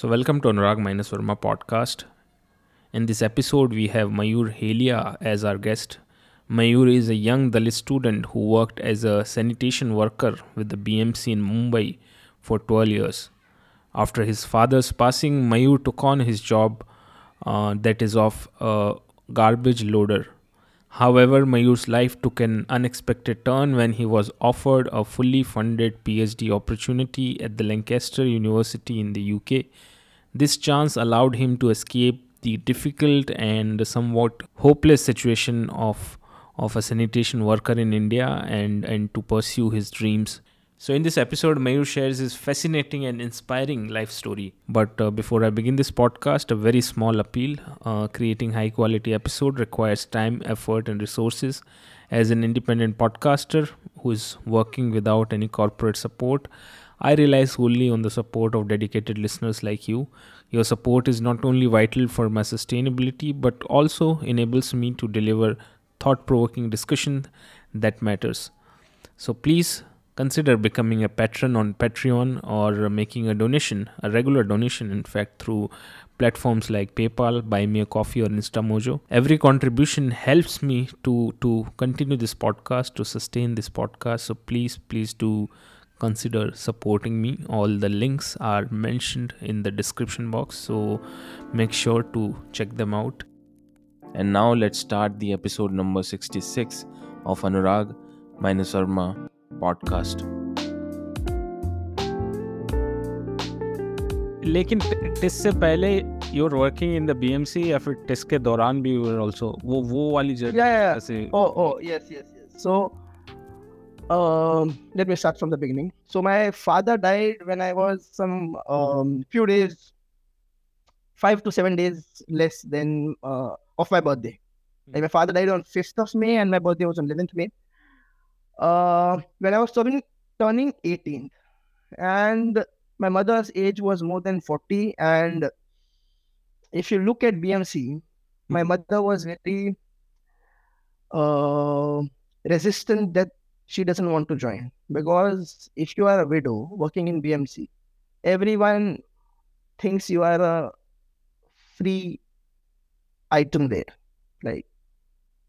So, welcome to Anurag Minus Verma podcast. In this episode, we have Mayur Helia as our guest. Mayur is a young Dalit student who worked as a sanitation worker with the BMC in Mumbai for 12 years. After his father's passing, Mayur took on his job uh, that is of a garbage loader. However, Mayur's life took an unexpected turn when he was offered a fully funded PhD opportunity at the Lancaster University in the UK. This chance allowed him to escape the difficult and somewhat hopeless situation of of a sanitation worker in India and, and to pursue his dreams. So, in this episode, Mayur shares his fascinating and inspiring life story. But uh, before I begin this podcast, a very small appeal. Uh, creating high quality episode requires time, effort, and resources. As an independent podcaster who is working without any corporate support, I rely solely on the support of dedicated listeners like you. Your support is not only vital for my sustainability, but also enables me to deliver thought provoking discussion that matters. So please consider becoming a patron on Patreon or making a donation, a regular donation, in fact, through platforms like PayPal, Buy Me a Coffee, or InstaMojo. Every contribution helps me to to continue this podcast, to sustain this podcast. So please, please do consider supporting me. All the links are mentioned in the description box, so make sure to check them out. And now let's start the episode number 66 of Anurag Minus Verma podcast. लेकिन test से पहले you are working in the BMC या फिर test के दौरान भी you are also वो वो वाली जर्नी या या oh O yes yes yes so um, let me start from the beginning. So, my father died when I was some um, few days, five to seven days less than uh, of my birthday. Like my father died on 5th of May and my birthday was on 11th May. Uh, when I was turning, turning 18. And my mother's age was more than 40. And if you look at BMC, my mother was very uh, resistant that she doesn't want to join because if you are a widow working in BMC, everyone thinks you are a free item there. Like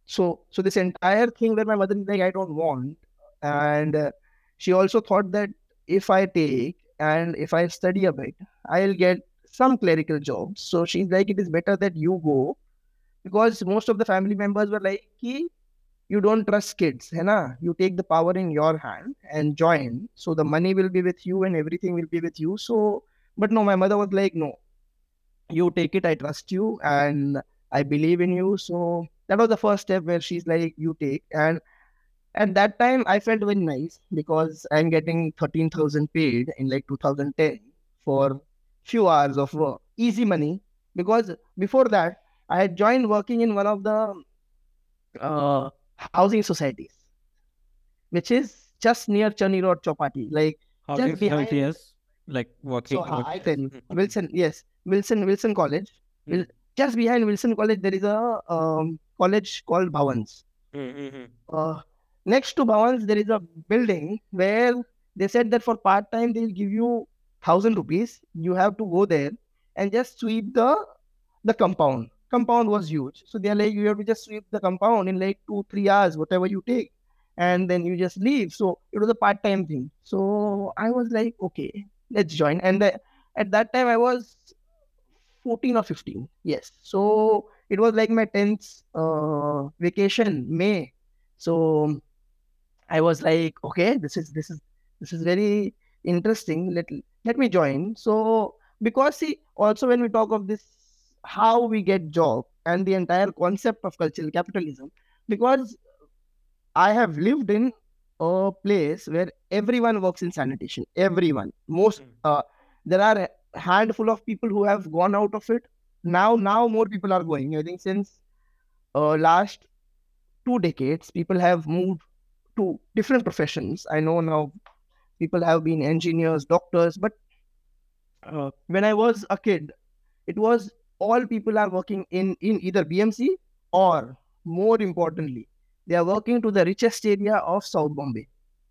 so, so this entire thing where my mother is like, I don't want, and uh, she also thought that if I take and if I study a bit, I'll get some clerical jobs. So she's like, it is better that you go because most of the family members were like, "Ki, you don't trust kids, hai na? You take the power in your hand and join. So the money will be with you and everything will be with you. So, but no, my mother was like, no, you take it. I trust you and I believe in you. So that was the first step where she's like, you take. And at that time, I felt very nice because I'm getting 13,000 paid in like 2010 for few hours of work. Easy money. Because before that, I had joined working in one of the uh, housing societies, which is just near Charni Road, Chowpatty. Like, how just behind- yes like working so I tell you. Wilson, yes, Wilson, Wilson College. Wil- Just behind Wilson College, there is a um, college called Bhavans. Mhm. Uh, next to Bhavans, there is a building where they said that for part time they'll give you thousand rupees. You have to go there and just sweep the the compound. Compound was huge, so they're like you have to just sweep the compound in like two three hours, whatever you take, and then you just leave. So it was a part time thing. So I was like, okay, let's join. And the, at that time I was 14 or 15. Yes. So it was like my 10th uh, vacation, May. So I was like, okay, this is this is this is very interesting. Let let me join. So because see, also when we talk of this, how we get job and the entire concept of cultural capitalism, because I have lived in a place where everyone works in sanitation. Everyone, most Mm. uh, there are a handful of people who have gone out of it. Now, now more people are going. I think since uh, last two decades, people have moved to different professions. I know now people have been engineers, doctors, but uh, when I was a kid, it was all people are working in in either BMC or more importantly, they are working to the richest area of South Bombay,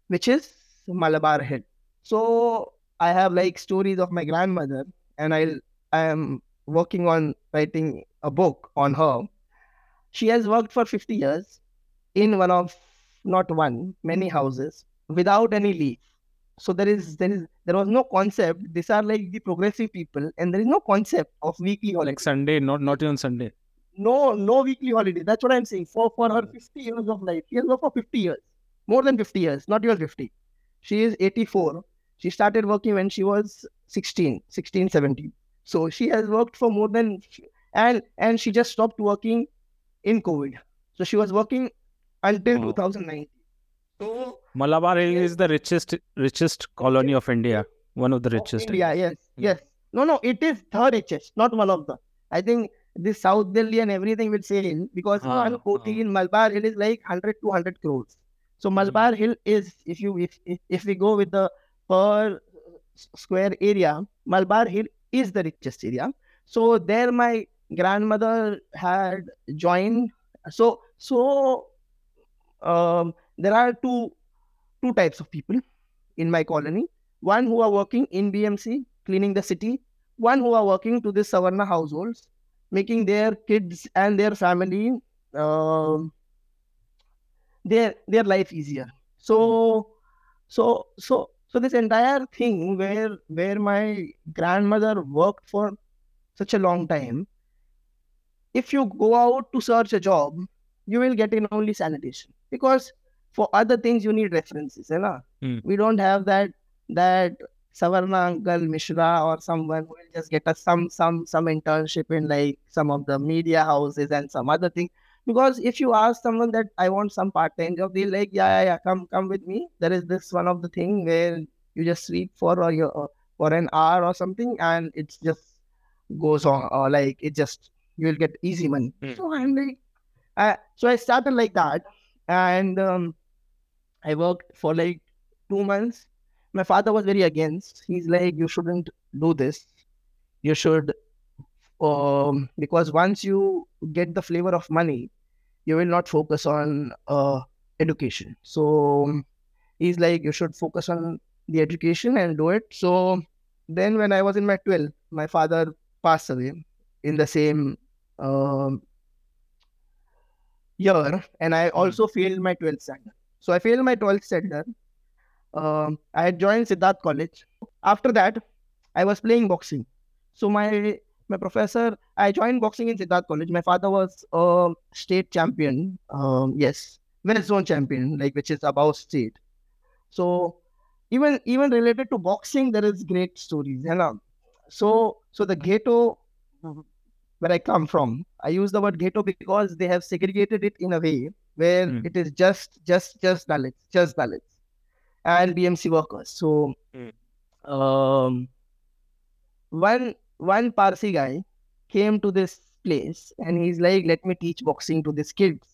which is Malabar Hill. So I have like stories of my grandmother, and I'll I am working on writing a book on her. She has worked for 50 years in one of not one, many houses without any leave. So there is there is there was no concept. These are like the progressive people, and there is no concept of weekly holiday. Like Sunday, not not even Sunday. No, no weekly holiday. That's what I'm saying. For for her 50 years of life, she has worked for 50 years, more than 50 years, not even 50. She is 84. She started working when she was 16, 16, 17. So she has worked for more than and and she just stopped working in COVID. So she was working until mm. Wow. 2019. So Malabar Hill Yes. is the richest richest colony of India. One of the richest. I India, yes, Mm. yes. No, no, it is the richest, not one of the. I think this South Delhi and everything will say in because Ah, one quoting ah. in Malabar Hill is like 100 to 100 crores. So Mm. Malabar Hill is if you if, if if we go with the per square area, Malabar Hill is the richest area. So there my grandmother had joined. So so um, there are two two types of people in my colony. One who are working in BMC, cleaning the city. One who are working to the Savarna households, making their kids and their family um, their their life easier. So so so so this entire thing where where my grandmother worked for such a long time. If you go out to search a job, you will get in only sanitation because for other things you need references. You know? Hmm. We don't have that that Savarna uncle Mishra or someone who will just get us some some some internship in like some of the media houses and some other thing. Because if you ask someone that I want some part-time job, they're like, yeah, yeah, yeah, come come with me. There is this one of the thing where you just sleep for or your for an hour or something, and it just goes on or like it just you will get easy money. Hmm. So I'm like, I, so I started like that, and um, I worked for like two months. My father was very against. He's like, you shouldn't do this. You should, um, because once you get the flavor of money, you will not focus on uh, education. So he's like, you should focus on the education and do it. So then, when I was in my 12, my father passed away in the same um, year, and I also failed my 12th standard. So I failed my 12th standard. Um, I had joined Siddharth College. After that, I was playing boxing. So my my professor, I joined boxing in Siddharth College. My father was a state champion. Um, yes, West Zone champion, like which is above state. So even even related to boxing, there is great stories. You know? So so the ghetto where I come from, I use the word ghetto because they have segregated it in a way where Mm. it is just just just Dalits, just Dalits, and BMC workers. So Mm. um, one one Parsi guy came to this place and he's like, "Let me teach boxing to these kids."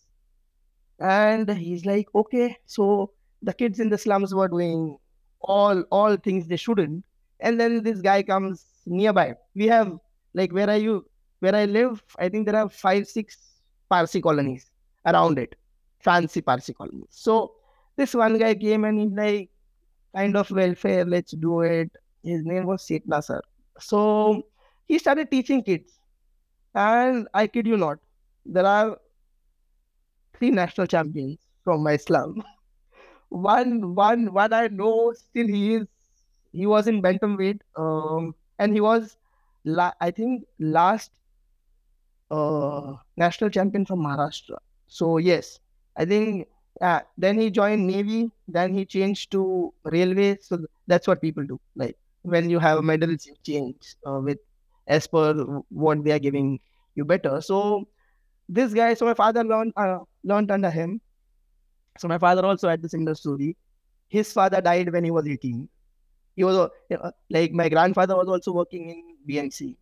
And he's like, "Okay." So the kids in the slums were doing all all things they shouldn't, and then this guy comes nearby. We have like where are you? Where I live, I think there are five six Parsi colonies around it, fancy Parsi colonies. So this one guy came and he's like, kind of welfare, let's do it. His name was Setna sir. So he started teaching kids. And I kid you not, there are three national champions from my slum. one, one, one I know still he is, he was in bantamweight, um, and he was, la- I think, last uh, national champion from Maharashtra. So yes, I think uh, then he joined Navy. Then he changed to railway. So that's what people do. Like when you have medals, you change uh, with as per what they are giving you better. So this guy, so my father learned uh, learned under him. So my father also had the similar story. His father died when he was 18. He was uh, like my grandfather was also working in BMC.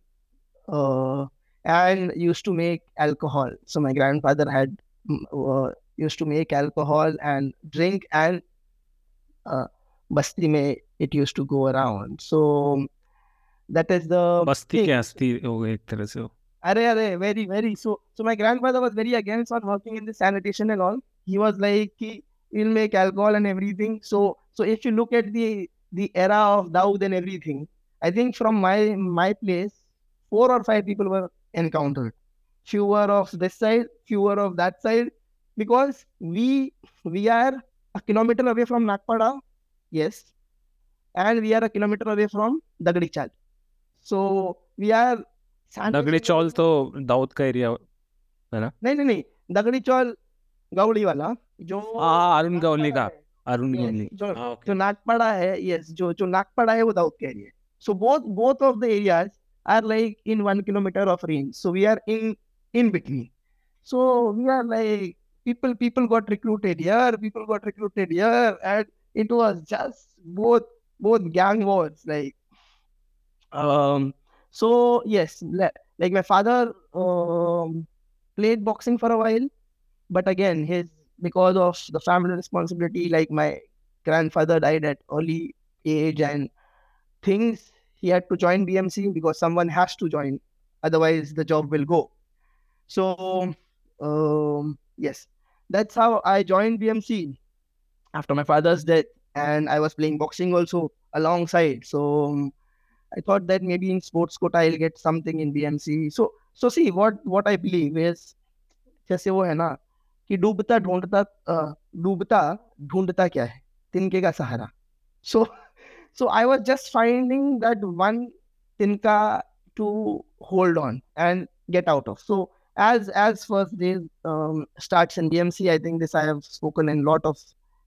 Uh, and used to make alcohol. So my grandfather had mm, uh, used to make alcohol and drink and uh, basti mein it used to go around. So that is the Basti thing. के हस्ती हो गए एक तरह से वो Arre, arre, very, very. So, so my grandfather was very against on working in the sanitation and all. He was like, he will make alcohol and everything. So, so if you look at the the era of Dawood and everything, I think from my my place, four or five people were encountered. Fewer of this side, fewer of that side, because we we are a kilometer away from Nagpada, yes, and we are a kilometer away from Dagdi Chal. So we are Nagdi chawl तो दाऊद का area नहीं नहीं नहीं दगड़ी चौल गौड़ी वाला जो हाँ अरुण गौली का अरुण गौली जो हाँ, जो नागपाड़ा है यस जो जो नागपाड़ा है वो दाऊद के area so both both of the areas are like in one kilometer of range so we are in in between so we are like people people got recruited here people got recruited here and it was just both both gang wars like um so yes like my father um played boxing for a while but again his because of the family responsibility like my grandfather died at early age and things he had to join bmc because someone has to join otherwise the job will go. So um yes that's how i joined bmc after my father's death and i was playing boxing also alongside so um, i thought that maybe in sports quota i'll get something in bmc so so see what what i believe is जैसे वो है ना कि डूबता ढूंढता अ, डूबता ढूंढता क्या है तिनके का सहारा सो so i was just finding that one tinka to hold on and get out of so as as first day um, starts in BMC i think this i have spoken in a lot of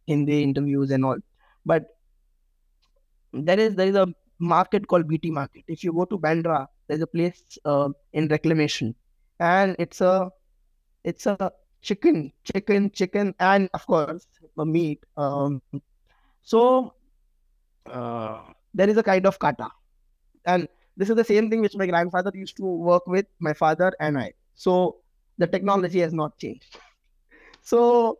hindi interviews and all. But there is there is a market called bt market. If you go to bandra there's a place uh, in reclamation. And it's a it's a chicken chicken chicken and of course meat um, so uh, there is a kind of kata. And this is the same thing which my grandfather used to work with my father and i so the technology has not changed. So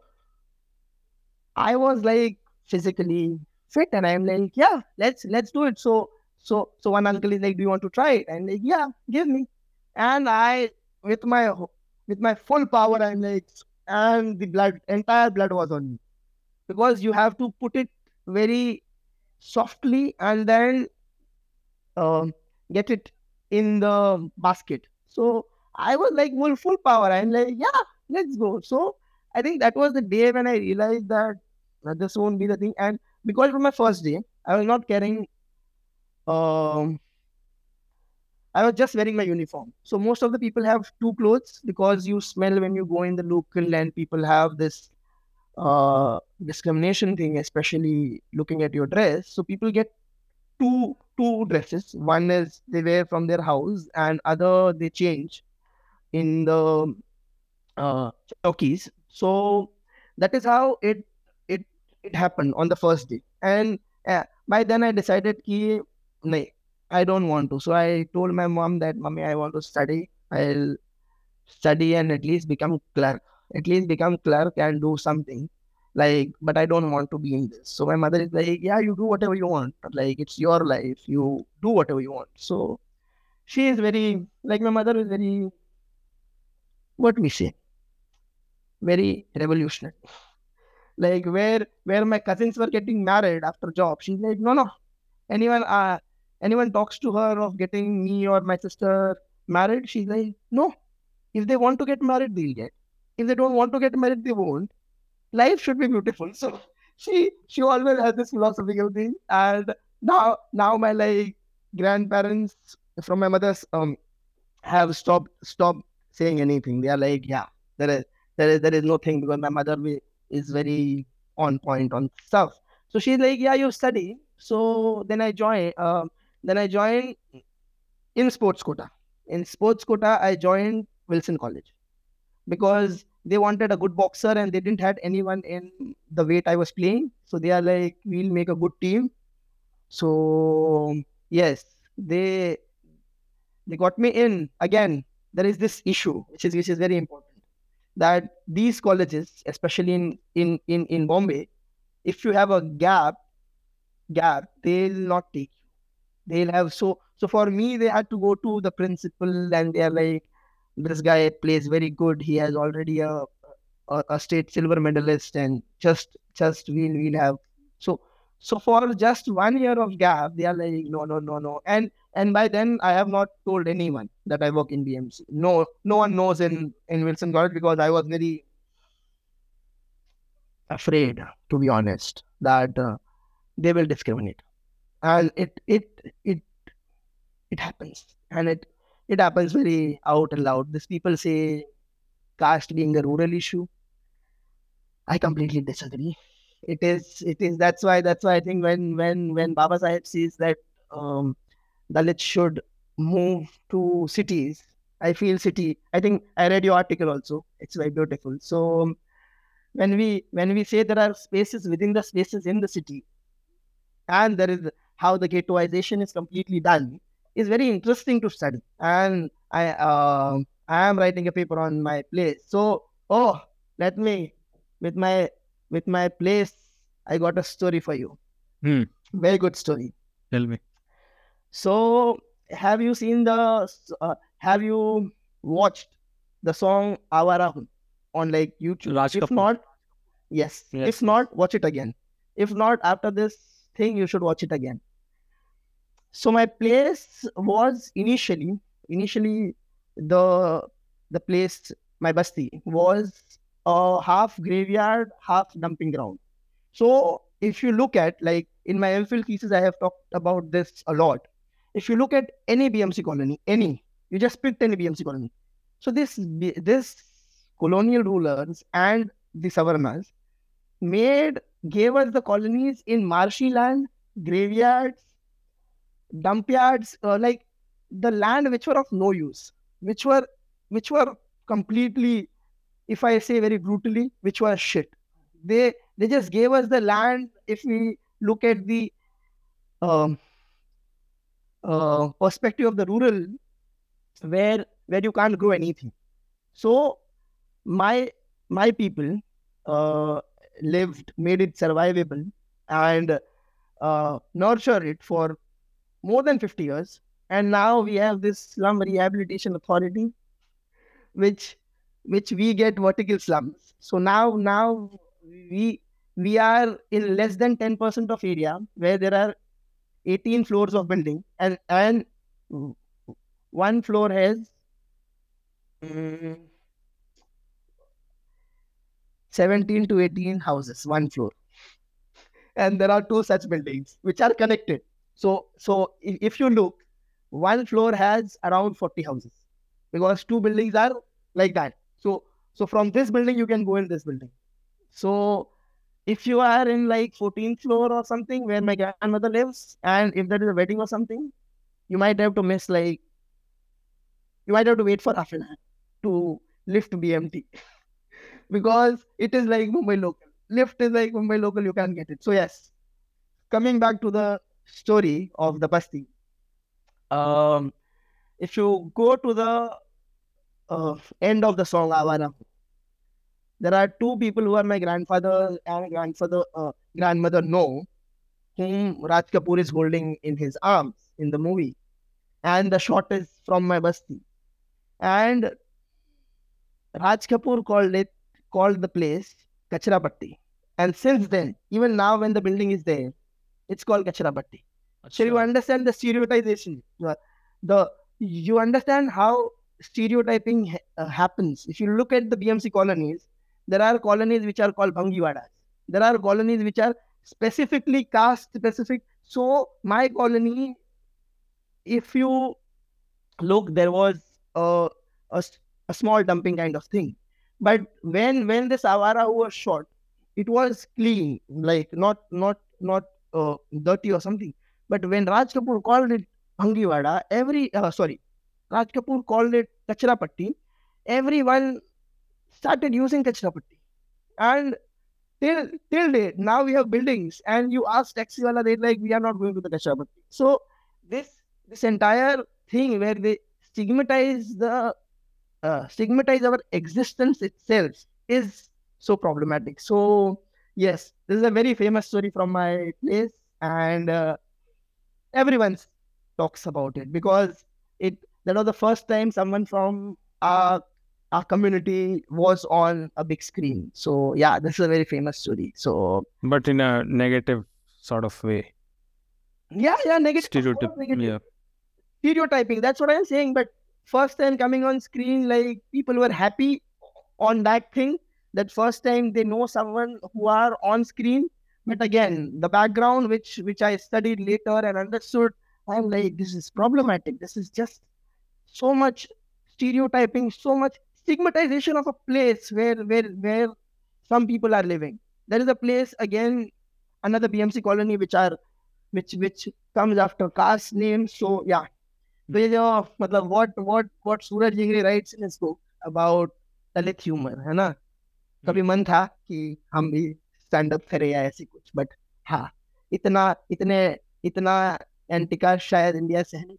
i was like physically fit and i'm like yeah let's let's do it. So so so one uncle is like do you want to try it? And like yeah give me. And i with my with my full power i'm like and the blood entire blood was on me. Because you have to put it very softly and then um, get it in the basket. So I was like full full power. I'm like, yeah, let's go. So I think that was the day when I realized that this won't be the thing. And because from my first day, I was not carrying. Um, I was just wearing my uniform. So most of the people have two clothes because you smell when you go in the local and people have this uh, discrimination thing, especially looking at your dress. So people get two two dresses. One is they wear from their house, and other they change in the uh, chowkis. So that is how it it it happened on the first day. And uh, by then I decided ki nahi, I don't want to. So I told my mom that mommy I want to study. I'll study and at least become clerk. At least become clerk and do something. Like, but I don't want to be in this. So my mother is like, yeah, you do whatever you want. Like it's your life. You do whatever you want. So she is very like my mother is very what we say? Very revolutionary. Like where where my cousins were getting married after job she's like no no. Anyone uh anyone talks to her of getting me or my sister married? She's like no. If they want to get married they'll get. If they don't want to get married they won't. Life should be beautiful. So she she always has this philosophical thing. And now now my like grandparents from my mother's um have stopped stopped saying anything. They are like yeah there is there is there is nothing because my mother is very on point on stuff. So she's like yeah you study. So then i join um then i joined in sports quota. In sports quota i joined wilson college because they wanted a good boxer and they didn't had anyone in the weight i was playing. So they are like we'll make a good team. So yes they they got me in again there is this issue which is which is very important that these colleges especially in in in, in bombay if you have a gap gap they'll not take you. They'll have so so for me they had to go to the principal and they're like this guy plays very good. He has already a a, a state silver medalist and just just we'll we'll have so So for just one year of gap, they are like, no, no, no, no. And and by then I have not told anyone that I work in BMC. No, no one knows in, in Wilson College because I was very afraid, to be honest, that uh, they will discriminate. And it it it it happens. And it it happens very out and loud. These people say caste being a rural issue. I completely disagree. It is it is that's why that's why I think when when when Baba Sahib sees that um Dalits should move to cities, I feel city. I think I read your article also. It's very beautiful. So when we when we say there are spaces within the spaces in the city, and there is how the ghettoization is completely done, is very interesting to study. And I uh, I am writing a paper on my place. So oh, let me with my with my place, I got a story for you. Hmm. Very good story. Tell me. So, have you seen the? Uh, have you watched the song Awara on like YouTube? Raj if Kapoor. not, yes. Yes, If not, watch it again. If not, after this thing, you should watch it again. So my place was initially initially the the place my basti was a half graveyard, half dumping ground. So if you look at like in my MPhil thesis, I have talked about this a lot. If you look at any BMC colony, any, you just picked any BMC colony. So this this colonial rulers and the Savarnas made gave us the colonies in marshy land, graveyards, dump yards, uh, like the land which were of no use, which were which were completely, if I say very brutally, which was shit. They they just gave us the land. If we look at the um, uh, perspective of the rural, where where you can't grow anything. So my my people uh, lived, made it survivable, and uh, nurture it for more than 50 years. And now we have this slum rehabilitation authority, which which we get vertical slums. So now now we we are in less than 10% of area where there are 18 floors of building and and one floor has mm, 17 to 18 houses, one floor. And there are two such buildings which are connected. So so if you look, one floor has around 40 houses because two buildings are like that. So so from this building you can go in this building. So if you are in like 14th floor or something where my grandmother lives, and if there is a wedding or something, you might have to miss like you might have to wait for half an hour to lift to be empty because it is like Mumbai local. Lift is like Mumbai local, you can't get it. So yes, coming back to the story of the basti. Um, if you go to the uh, end of the song Avara, there are two people who are my grandfather and grandfather uh, grandmother know, whom Raj Kapoor is holding in his arms in the movie, and the shot is from my basti, and Raj Kapoor called it called the place Kachrapatti, and since then, even now when the building is there, it's called Kachrapatti. So you understand the stereotypation. uh, The you understand how stereotyping uh, happens. If you look at the BMC colonies, there are colonies which are called Bhangiwadas. There are colonies which are specifically caste specific. So my colony, if you look, there was a a small dumping kind of thing. But when when this Avara was shot, it was clean, like not not not uh, dirty or something. But when Raj Kapoor called it Bhangiwada, every uh, sorry, Raj Kapoor called it Kachrapatti, everyone started using Kachrapatti. And till till date, now we have buildings, and you ask taxi wala, they're like, we are not going to the Kachrapatti. So this this entire thing where they stigmatize the uh, stigmatize our existence itself is so problematic. So yes, this is a very famous story from my place, and uh, everyone talks about it because it that was the first time someone from our our community was on a big screen. So yeah, this is a very famous story. So But in a negative sort of way. Yeah, yeah, negative. Stereotype. negative. Yeah. Stereotyping. That's what I'm saying. But first time coming on screen, like people were happy on that thing. That first time they know someone who are on screen. But again, the background which which I studied later and understood, I'm like, this is problematic. This is just so much stereotyping, so much stigmatization of a place where where where some people are living. There is a place again, another BMC colony which are which which comes after caste names. So yeah, तो ये जो मतलब what what what सूरज जिगरी writes in his book about Dalit humor है ना कभी मन था कि हम भी स्टैंड अप करें या ऐसे कुछ बट हाँ इतना इतने इतना एंटिका शायद इंडिया से नहीं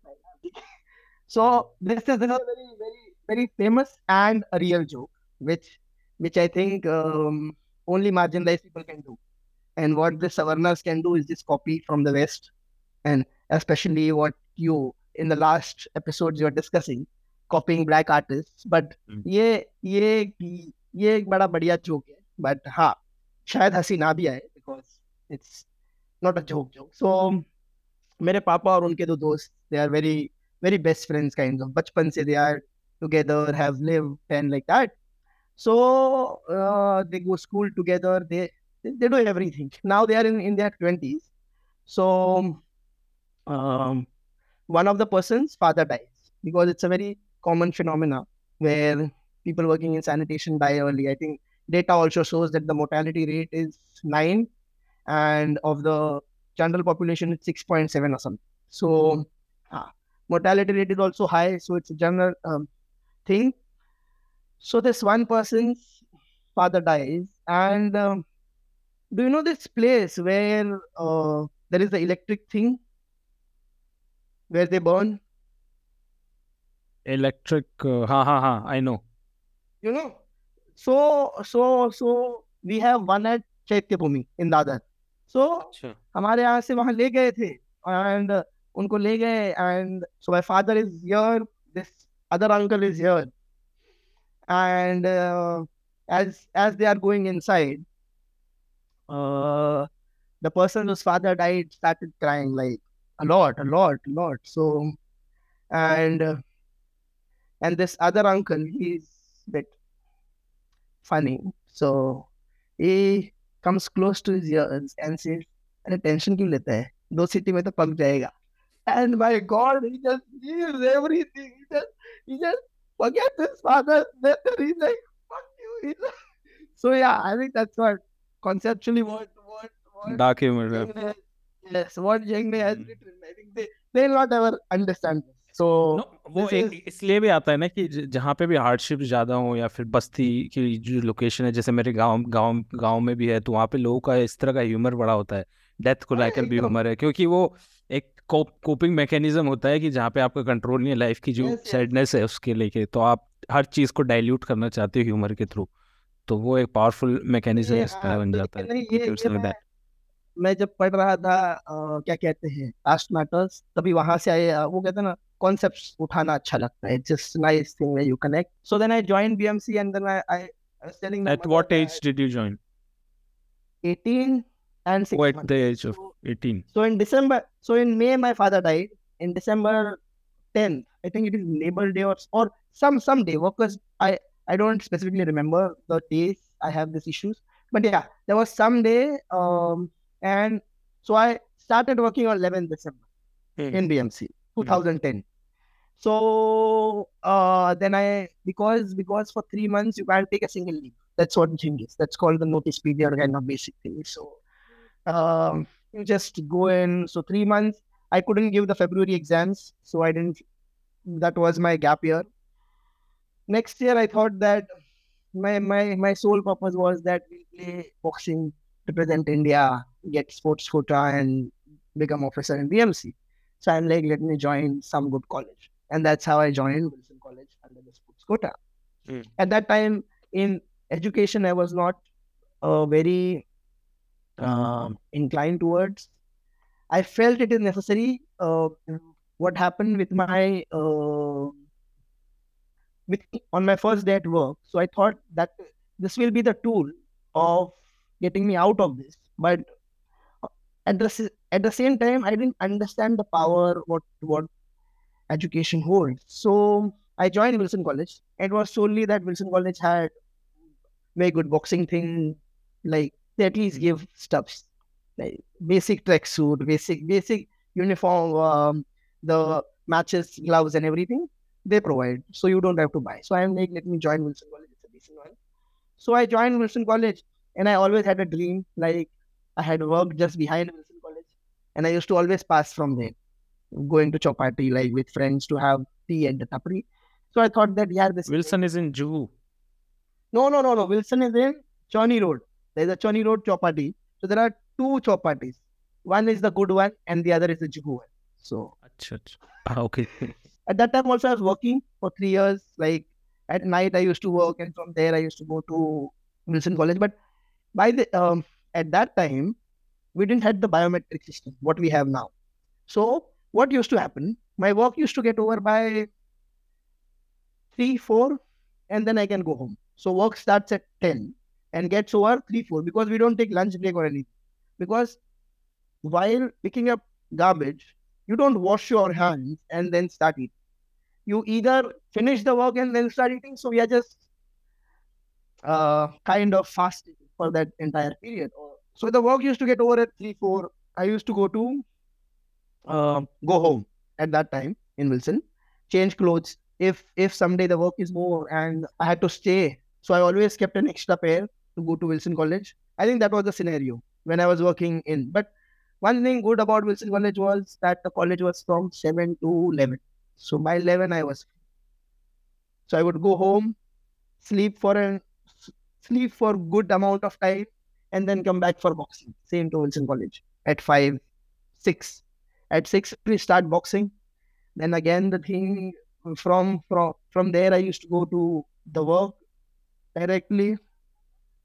so this is a very very very famous and a real joke which which I think um, only marginalized people can do and what the Savarnas can do is just copy from the West and especially what you in the last episodes you're discussing copying black artists but Hmm. ये ये ये एक बड़ा बढ़िया joke है but हाँ शायद हंसी ना भी आए because it's not a joke joke so मेरे पापा और उनके दो दोस्त they are very very best friends kind of. Bachpan se they are together have lived and like that. So uh, they go school together. They they do everything. Now they are in in their 20s so um, one of the person's father dies because it's a very common phenomena where people working in sanitation die early. I think data also shows that the mortality rate is 9 and of the general population it's 6.7 or something. So uh, mortality rate is also high so it's a general um, thing so this one person's father dies, and um, do you know this place where uh, there is the electric thing where they burn? Electric. Uh, ha ha ha. I know. You know, so so so we have one at Chaitya Bhumi in Dadar. So अच्छा हमारे यहाँ से वहाँ ले गए थे and uh, उनको ले गए and so my father is here, this other uncle is here, and uh, as as they are going inside, uh, the person whose father died started crying like a lot, a lot, a lot. So and uh, and this other uncle, he's a bit funny. So he comes close to his ears and says, अरे tension क्यों लेता है दो city में तो पक जाएगा And my god he just leaves everything he just he just forget his father death and he's like fuck you he's like, so yeah i think that's what conceptually what what what Dark humor. Yes what Jeng has Hmm. written i think they they'll not ever understand this so No, वो एक is- इसलिए भी आता है ना कि जहाँ पे भी हार्डशिप ज़्यादा हो या फिर बस्ती की जो लोकेशन है जैसे मेरे गाँव गाँव गाँव में भी है तो वहाँ पे लोगों का इस तरह का ह्यूमर बड़ा होता है डेथ को हाँ, लेकर भी ह्यूमर है क्योंकि वो कोपिंग मैकेनिज्म होता है कि जहाँ पे आपका कंट्रोल नहीं है लाइफ की जो. सैडनेस है उसके लेके तो आप हर चीज़ को डाइल्यूट करना चाहते हो ह्यूमर के थ्रू तो वो एक पावरफुल मैकेनिज्म इसका हाँ, बन तो जाता है ये ये मैं. मैं जब पढ़ रहा था अ, क्या कहते हैं कास्ट मैटर्स तभी वहाँ से आए वो कहते हैं ना कॉन्सेप्ट्स उठाना अच्छा लगता है just nice thing you connect so then I join BMC and then I I At mother what that age did you join? 18 and 6 Oh, at months. the age of 18. so in December, so in May, my father died. In December 10th, I think it is Labor Day or, or some some day. Because I I don't specifically remember the days I have these issues. But yeah, there was some day, um, and so I started working on 11th December in BMC, 2010. So uh, then I because because for three months you can't take a single leave. That's what the thing is. That's called the notice period kind of basic thing. So um, you just go in. So three months I couldn't give the February exams, so I didn't. That was my gap year. Next year I thought that my my my sole purpose was that we play boxing, represent India, get sports quota, and become officer in BMC. So I'm like, let me join some good college. And that's how I joined Wilson College under the sports quota. Mm. At that time in education, I was not uh, very um inclined towards. I felt it is necessary. Uh, what happened with my uh, with on my first day at work. So I thought that this will be the tool of getting me out of this. But at the at the same time, I didn't understand the power what what education holds. So I joined Wilson College. It was solely that Wilson College had very good boxing thing, like they at least give stuffs like basic tracksuit, basic basic uniform, um, the matches, gloves, and everything they provide. So you don't have to buy. So I'm like, let me join Wilson College. It's a decent one. So I joined Wilson College, and I always had a dream. Like I had worked just behind Wilson College, and I used to always pass from there, going to Chowpatty like with friends to have tea at the tapri. So I thought that yeah, this Wilson is in Juhu. No, no, no, no. Wilson is in Charni Road. There's a Charni Road Chowpatty. So there are two Chowpatties. One is the good one, and the other is the Juhu one. So. Ah, okay. at that time also I was working for three years. Like at night I used to work, and from there I used to go to Wilson College. But by the um, at that time we didn't have the biometric system what we have now. So what used to happen? My work used to get over by three, four, and then I can go home. So work starts at ten and gets over three, four because we don't take lunch break or anything. Because while picking up garbage, you don't wash your hands and then start eating you either finish the work and then start eating. So we are just uh, kind of fasting for that entire period. So the work used to get over at three, four. I used to go to uh, go home at that time in Wilson, change clothes. If if someday the work is more and I had to stay, so I always kept an extra pair to go to Wilson College. I think that was the scenario when I was working in. But one thing good about Wilson College was that the college was from seven to eleven. So by 11, I was. So I would go home, sleep for a sleep for good amount of time, and then come back for boxing. Same to Wilson College at five, six. At six, we start boxing. Then again, the thing from from from there, I used to go to the work directly,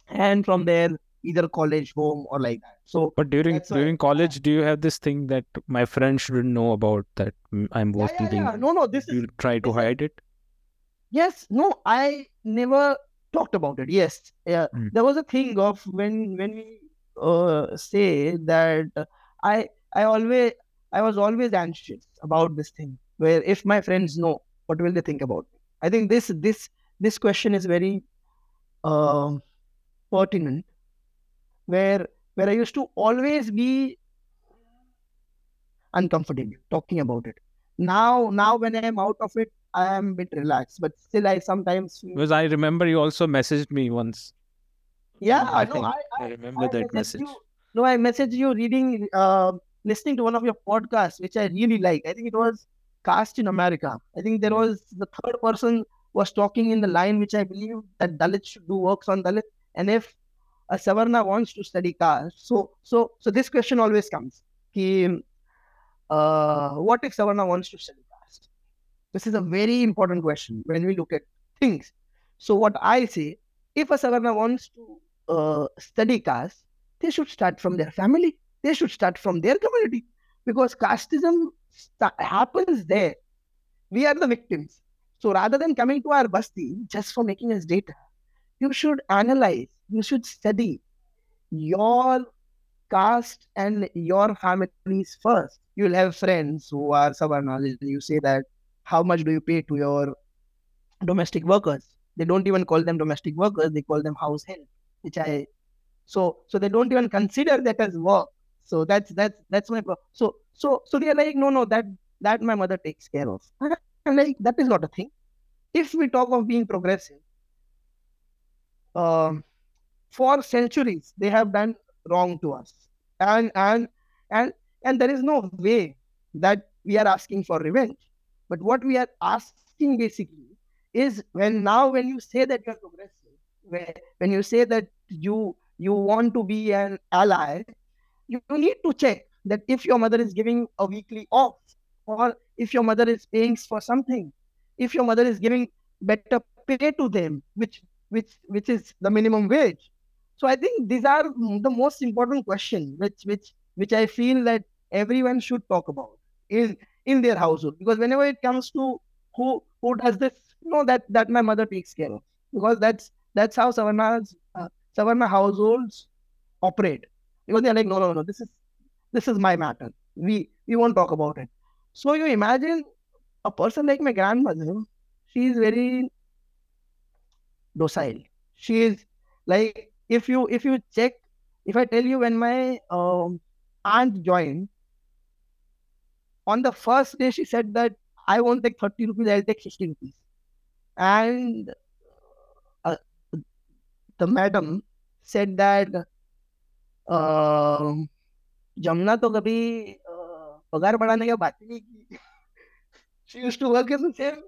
and from there either college, home, or like that. So, but during during college, do you have this thing that my friends shouldn't know about that I'm working? Yeah, yeah, yeah. No, no. This you is, try to hide it. Yes. No, I never talked about it. Yes. Yeah. Mm. There was a thing of when when we uh, say that I I always I was always anxious about this thing. Where if my friends know, what will they think about me? I think this this this question is very uh, pertinent where where I used to always be uncomfortable talking about it. Now, now when I am out of it, I am a bit relaxed, but still I sometimes because I remember you also messaged me once. Yeah, I no, think I, I, I remember I that message. You, no, I messaged you reading, uh, listening to one of your podcasts, which I really like. I think it was Caste in America. I think there was the third person was talking in the line which I believe that Dalit should do works on Dalit, and if a Savarna wants to study caste. So, so, so this question always comes. Ki, uh, what if Savarna wants to study caste? This is a very important question when we look at things. So, what I say, if a Savarna wants to uh, study caste, they should start from their family. They should start from their community because casteism happens there. We are the victims. So rather than coming to our basti just for making us data, you should analyze you should study your caste and your families first. You'll have friends who are Savarnas. You say that, how much do you pay to your domestic workers? They don't even call them domestic workers, they call them house help, which I so so they don't even consider that as work. So that's that's that's my so so so they're like, no, no, that that my mother takes care of. And like that is not a thing. If we talk of being progressive, um, for centuries they have done wrong to us. And and and and there is no way that we are asking for revenge. But what we are asking basically is when now when you say that you are progressive when, when you say that you you want to be an ally you, you need to check that if your mother is giving a weekly off or if your mother is paying for something if your mother is giving better pay to them which which which is the minimum wage so I think these are the most important questions which which which I feel that everyone should talk about in in their household because whenever it comes to who who does this, you know that that my mother takes care of because that's that's how Savarna's uh, Savarna households operate because they're like no no no this is this is my matter. We we won't talk about it. So you imagine a person like my grandmother, she is very docile. She is like if you if you check, if I tell you when my um, aunt joined, on the first day she said that I won't take 30 rupees, I'll take 60 rupees. And uh, the madam said that uh, Jamuna तो कभी uh, पगार बढ़ाने का बात ही नहीं की she used to work in the same same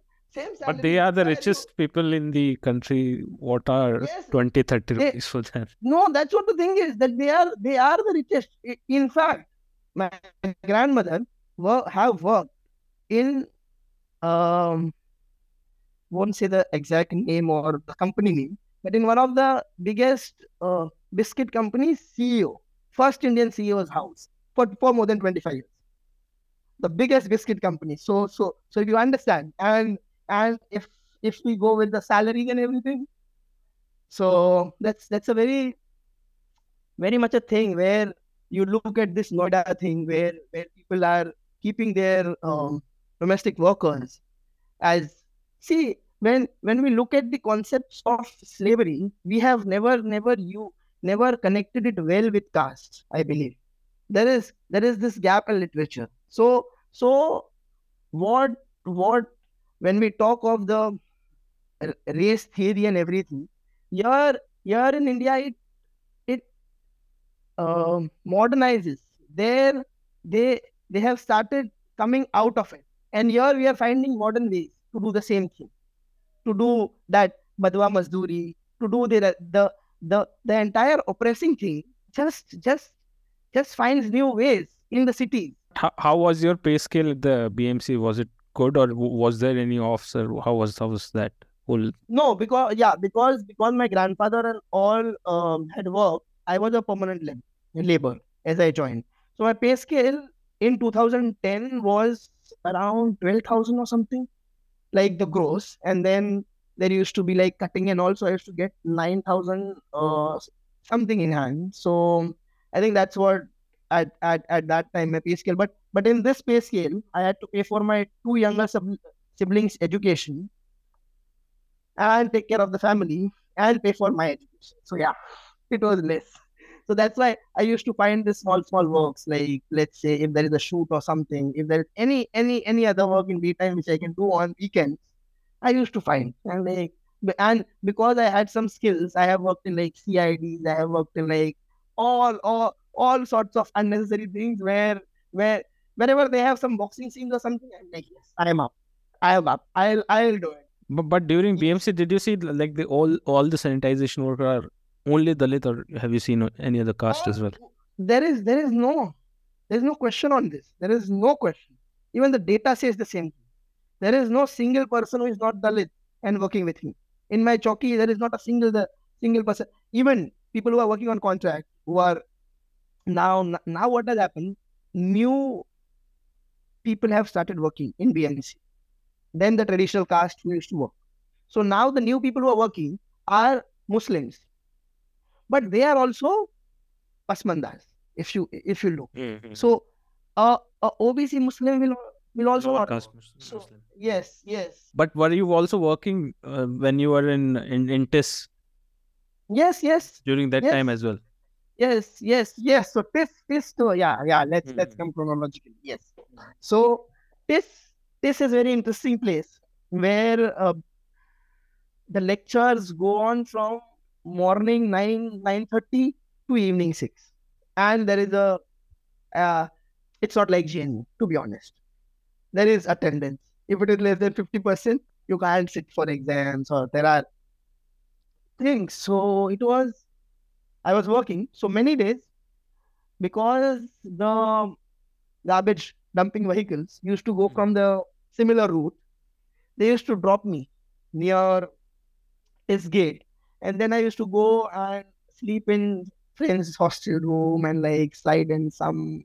but they are the richest people in the country. What are Yes. 20, 30 They- rupees for them? No, that's what the thing is that they are they are the richest. In fact, my grandmother wo- have worked in um won't say the exact name or the company name, but in one of the biggest uh, biscuit companies, CEO, first Indian CEO's house for, for more than 25 years. The biggest biscuit company. So so so if you understand, and and if if we go with the salary and everything, so that's that's a very very much a thing where you look at this Noida thing where where people are keeping their um, domestic workers as see when when we look at the concepts of slavery we have never never you never connected it well with caste i believe. There is there is this gap in literature. So so what what when we talk of the race theory and everything here here in india it it um modernizes. There they they have started coming out of it. And here we are finding modern ways to do the same thing. To do that badwa mazduri to do the the the, the entire oppressing thing just just just finds new ways in the cities. How, how was your pay scale at the BMC? Was it good or was there any officer? how was how was that whole? No, because yeah, because because my grandfather and all um, had worked, I was a permanent lab, labor as I joined. So my pay scale in 2010 was around 12,000 or something, like the gross, and then there used to be like cutting and also I used to get 9,000 uh, something in hand. So I think that's what at, at, at that time my pay scale. But but in this pay scale, I had to pay for my two younger sib- siblings' education and take care of the family and pay for my education. So yeah, it was less. So that's why I used to find the small, small works like let's say if there is a shoot or something, if there is any any any other work in daytime which I can do on weekends, I used to find and like and because I had some skills, I have worked in like CIDs, I have worked in like all all all sorts of unnecessary things where where wherever they have some boxing scenes or something, I'm like yes, I am up, I am up, I'll I'll do it. But, but during BMC, did you see like the all all the sanitization worker are only Dalit or have you seen any other caste as well? Uh, there is there is no there is no question on this. There is no question. Even the data says the same thing. There is no single person who is not Dalit and working with me. In my chowki, there is not a single the single person. Even people who are working on contract who are now now what has happened? New people have started working in BMC. Then the traditional caste who used to work. So now the new people who are working are Muslims, but they are also pasmandas. If you if you look, so uh, a OBC Muslim will will also Lower not caste work. Mus- So yes, yes, But were you also working uh, when you were in in, in TISS yes, yes, during that time as well? yes, yes, yes. So this this so yeah yeah. Let's let's Mhm. come chronologically. Yes. So this this is very interesting place where uh, the lectures go on from morning nine nine thirty to evening six, and there is a uh, it's not like JNU to be honest. There is attendance. If it is less than fifty percent, you can't sit for exams or there are things. So it was I was working so many days because the garbage dumping vehicles used to go from the similar route. They used to drop me near his gate, and then I used to go and sleep in friend's hostel room and like slide in some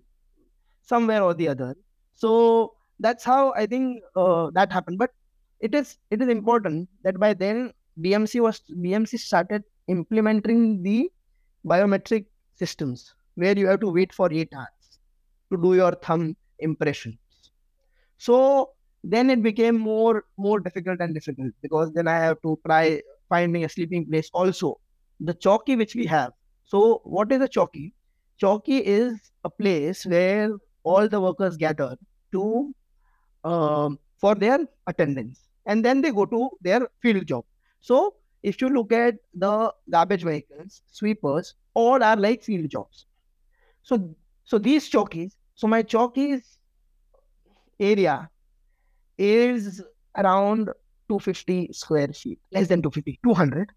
somewhere or the other. So that's how I think uh, that happened. But it is it is important that by then BMC was BMC started implementing the biometric systems where you have to wait for eight hours. to do your thumb impressions. So then it became more more difficult and difficult because then I have to try finding a sleeping place. Also, the chowki which we have. So what is a chowki? Chowki is a place where all the workers gather to um, for their attendance, and then they go to their field job. So if you look at the garbage vehicles, sweepers, all are like field jobs. So so these chowkis. So my chowkis area is around 250 square feet, less than 250, 200.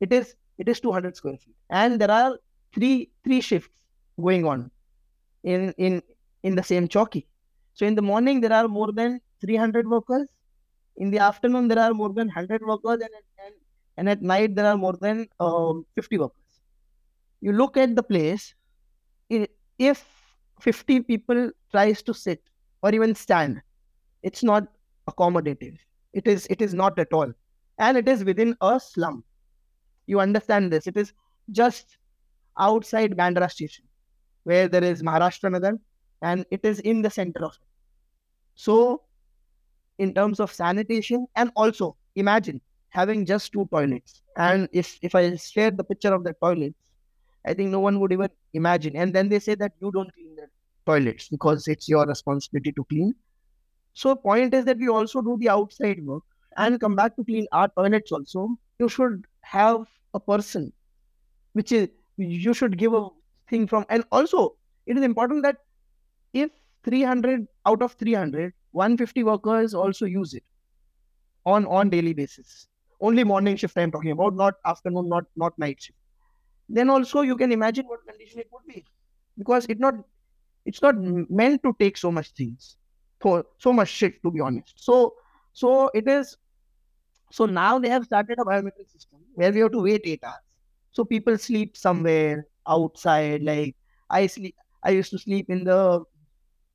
It is it is 200 square feet, and there are three three shifts going on in in in the same chowki. So in the morning there are more than 300 workers. In the afternoon there are more than 100 workers, and and, and at night there are more than um, 50 workers. You look at the place. If 50 people tries to sit or even stand, it's not accommodative. It is it is not at all, and it is within a slum. You understand this? It is just outside Bandra station, where there is Maharashtra Nagar, and it is in the center of it. So, in terms of sanitation, and also imagine having just two toilets, and if if I share the picture of the toilets, I think no one would even imagine. And then they say that you don't clean the toilets because it's your responsibility to clean. So point is that we also do the outside work and come back to clean our toilets also. You should have a person, which is you should give a thing from, and also it is important that if 300 out of 300, 150 workers also use it on on daily basis. Only morning shift I'm talking about, not afternoon, not not night shift. Then also you can imagine what condition it would be, because it not it's not meant to take so much things so, so much shit to be honest. So so it is so now they have started a biometric system where we have to wait eight hours. So people sleep somewhere outside. Like I sleep I used to sleep in the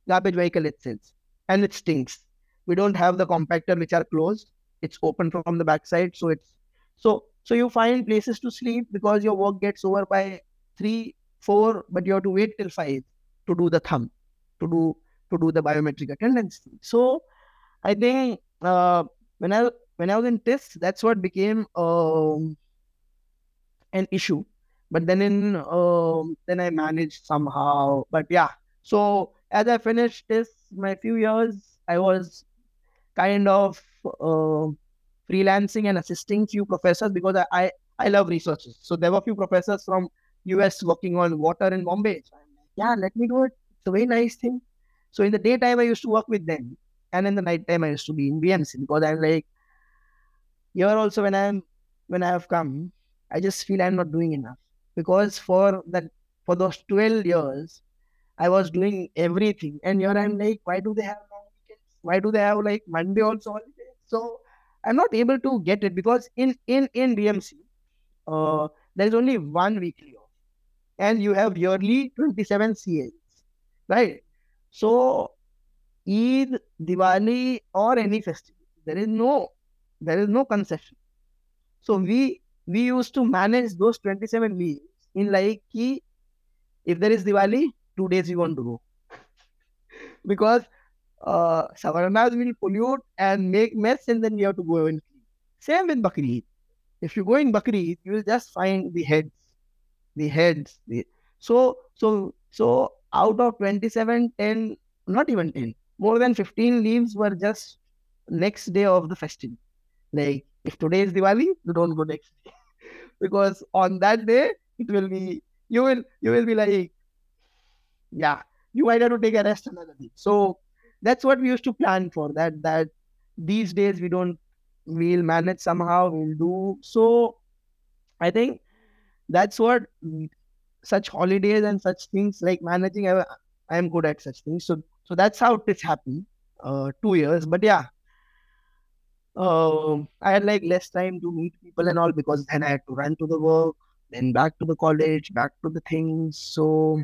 garbage vehicle itself. And it stinks. We don't have the compactor which are closed. It's open from the backside. So it's so so you find places to sleep because your work gets over by three, four, but you have to wait till five to do the thumb, to do to do the biometric attendance. So I think uh, when I when I was in TISS, that's what became um, an issue. But then in um, then I managed somehow. But yeah, so as I finished this, my few years, I was kind of uh, freelancing and assisting few professors because I, I, I love researches. So there were few professors from US working on water in Bombay. So yeah, let me do it. It's a very nice thing. So in the daytime, I used to work with them, and in the nighttime, I used to be in BMC because I'm like, here also when I'm when I have come, I just feel I'm not doing enough because for that for those twelve years, I was doing everything, and here I'm like, why do they have long weekends? Why do they have like Monday also holiday? So I'm not able to get it because in in in BMC, uh, there is only one weekly off, and you have yearly 27 CAs, right? So Eid, Diwali, or any festival, there is no there is no concession. So we we used to manage those 27 meals in like if there is Diwali, two days we want to go. because uh, Savarnas will pollute and make mess and then you have to go and clean. Same with Bakri. If you go in Bakri, you will just find the heads, the heads. The... So, so, so out of 27, 10, not even 10, more than 15 leaves were just next day of the festival. Like, if today is Diwali, you don't go next day. because on that day, it will be, you will, you will be like, yeah, you might have to take a rest another day. So that's what we used to plan for that, that these days we don't, we'll manage somehow, we'll do. So I think that's what such holidays and such things like managing I, am good at such things so so that's how it's happened uh two years but yeah uh, I had like less time to meet people and all because then I had to run to the work, then back to the college, back to the things. So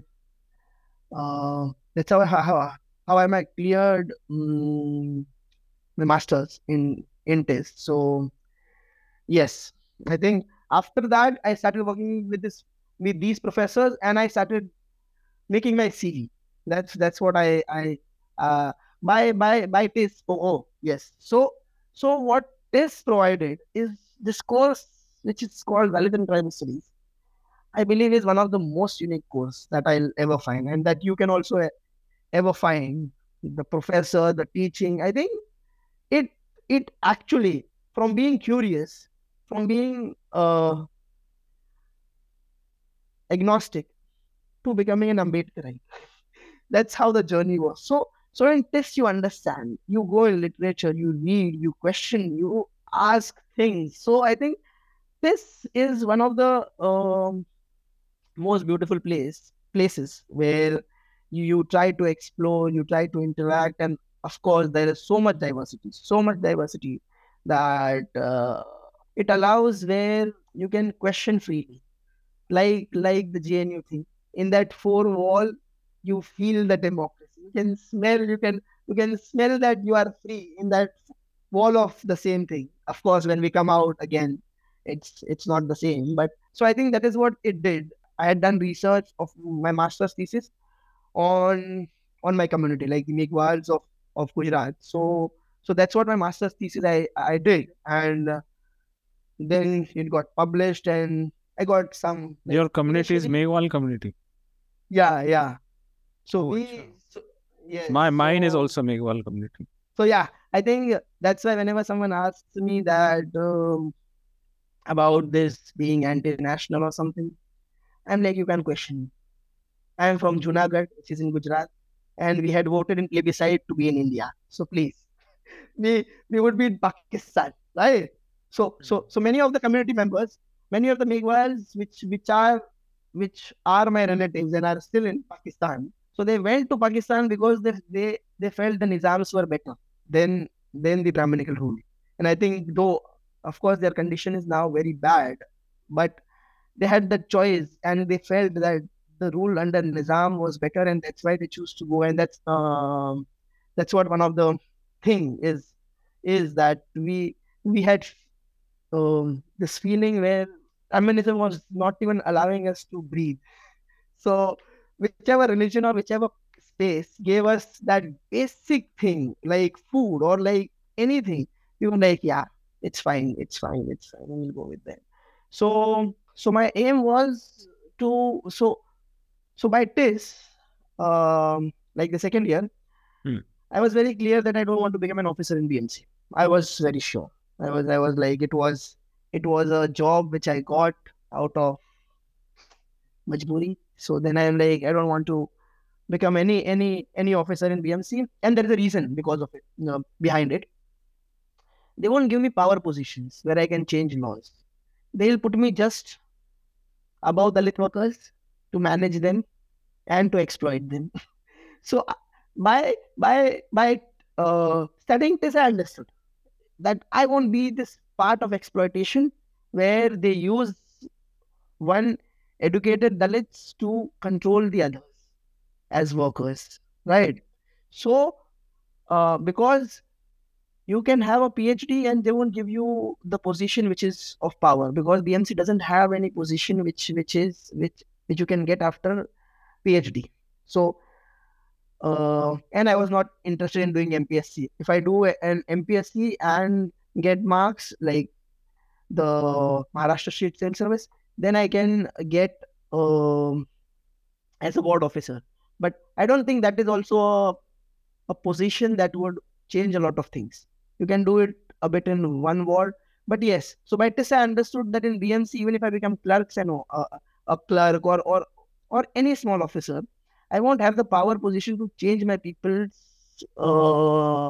uh, that's how how how I cleared um, my masters in in TISS. So yes, I think after that I started working with this with these professors and I started making my CV. That's that's what I I uh by by by TISS. Oh, oh yes. So so what TISS provided is this course which is called Dalit and Tribal Studies. I believe is one of the most unique course that I'll ever find, and that you can also ever find. The professor, the teaching. I think it it actually from being curious, from being uh, agnostic to becoming an Ambedkarite. That's how the journey was. So so in TISS you understand. You go in literature, you read, you question, you ask things. So I think this is one of the um, most beautiful place places where you, you try to explore, you try to interact, and of course there is so much diversity, so much diversity that uh, it allows where you can question freely, like like the JNU thing. In that four wall, you feel the democracy. You can smell, you can you can smell that you are free in that wall of the same thing. Of course, when we come out again, it's it's not the same. But so I think that is what it did. I had done research of my master's thesis on on my community, like the Meghwals of of Gujarat. So so that's what my master's thesis I I did, and uh, then it got published, and I got some. Like, Your community is Meghwal community. yeah, yeah. So Oh, we, so, yes, My mine is also Meghwal community. So yeah, I think that's why whenever someone asks me that um, about this being anti-national or something, I'm like, you can question. Me. I'm from Junagadh, which is in Gujarat, and we had voted in plebiscite to be in India. So please, we we would be in Pakistan, right? So so so many of the community members, many of the Meghwals, which which are which are my relatives and are still in Pakistan. So they went to Pakistan because they they they felt the Nizams were better than than the Brahminical rule. And I think though of course their condition is now very bad, but they had the choice and they felt that the rule under Nizam was better and that's why they choose to go and that's um that's what one of the thing is is that we we had um this feeling where communism was not even allowing us to breathe. So whichever religion or whichever space gave us that basic thing like food or like anything, we were like, yeah, it's fine, it's fine, it's fine, we'll go with that. So so my aim was to so so by this, um, like the second year, Hmm. I was very clear that I don't want to become an officer in BMC. I was very sure. I was I was like it was it was a job which I got out of majburi. So then I'm like I don't want to become any any any officer in BMC, and there is a reason because of it you know, behind it. They won't give me power positions where I can change laws. They'll put me just above Dalit workers to manage them and to exploit them. so uh, by by by uh, studying this, I understood that I won't be this part of exploitation where they use one educated Dalits to control the others as workers, right? So, uh, because you can have a PhD and they won't give you the position which is of power because BMC doesn't have any position which which is which which you can get after PhD. So, uh, and I was not interested in doing MPSC. If I do an MPSC and get marks like the Maharashtra State Civil Service, then I can get um, as a ward officer. But I don't think that is also a, a position that would change a lot of things. You can do it a bit in one ward, but yes. So by this, I understood that in BMC, even if I become clerks and uh, a clerk or or or any small officer, I won't have the power position to change my people's uh,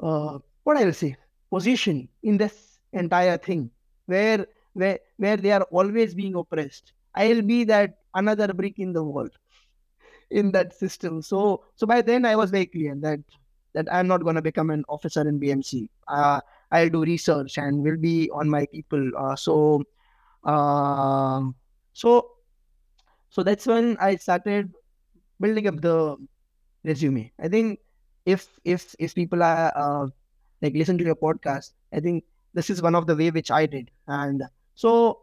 uh, what I will say position in this entire thing, where where where they are always being oppressed. I'll be that another brick in the wall in that system. So so by then I was very clear that that I'm not gonna become an officer in BMC. Uh, I'll do research and will be on my people. Uh, so um so so that's when I started building up the resume. I think if if if people are uh, like listen to your podcast, I think this is one of the way which I did. And so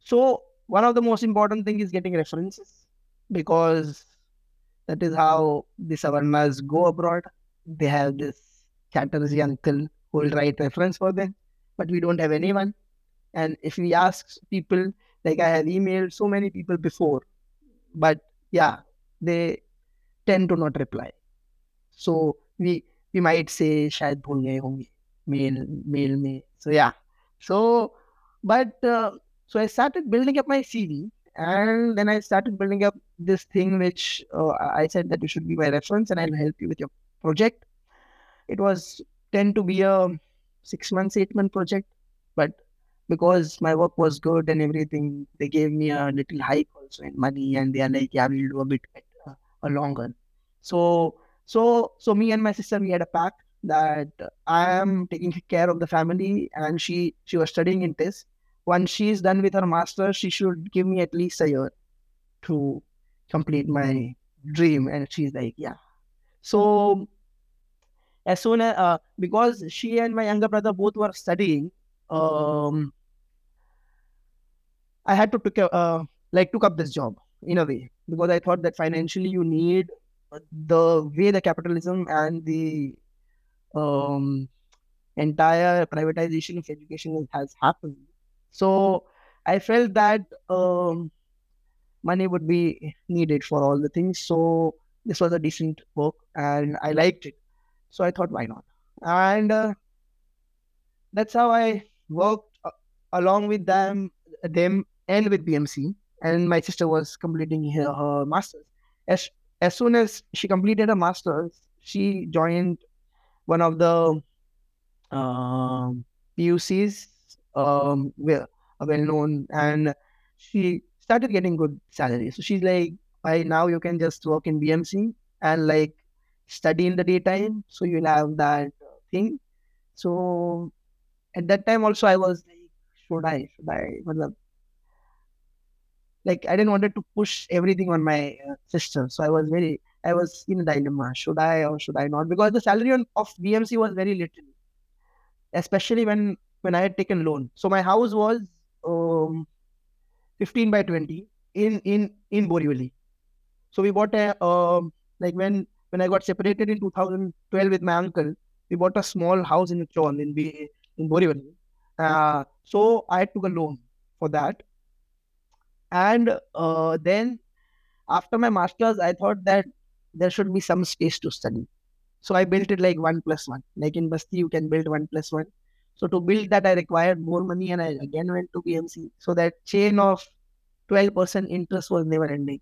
so one of the most important thing is getting references because that is how the Savarnas go abroad. They have this Chatterjee uncle who will write reference for them, but we don't have anyone. And if we ask people, like I have emailed so many people before, but yeah, they tend to not reply. So we we might say shayad bhul gaye honge mail mail me. So yeah. So but uh, so I started building up my CV and then I started building up this thing which uh, I said that you should be my reference and I'll help you with your project. It was tend to be a six months, eight month project, but because my work was good and everything, they gave me a little hike also in money and they are like, yeah, we'll do a bit better, a longer. So, so, so me and my sister, we had a pact that I am taking care of the family and she, she was studying in this. Once she is done with her master, she should give me at least a year to complete my dream. And she's like, yeah. So as soon as uh, because she and my younger brother both were studying, um, I had to pick a, uh, like took up this job in a way because I thought that financially you need the way the capitalism and the um, entire privatization of education has happened. So I felt that um, money would be needed for all the things. So this was a decent work and I liked it. So I thought, why not? And uh, that's how I worked uh, along with them, them and with BMC. And my sister was completing her, her master's. As, as soon as she completed her master's, she joined one of the um, PUCs, um, well, well known, and she started getting good salary. So she's like, by now you can just work in BMC and like study in the daytime. So you'll have that thing. So at that time also I was like, should I, should I, like I didn't wanted to push everything on my uh, sister. So I was very, I was in a dilemma. Should I or should I not? Because the salary on, of BMC was very little, especially when when I had taken loan. So my house was um, 15 by 20 in in in Borivali. So we bought a um, like when when I got separated in 2012 with my uncle, we bought a small house in Chon in B Borivali. Uh, so I took a loan for that and uh, then after my master's, I thought that there should be some space to study. So I built it like one plus one. Like in Basti, you can build one plus one. So to build that, I required more money and I again went to BMC. So that chain of 12% interest was never ending.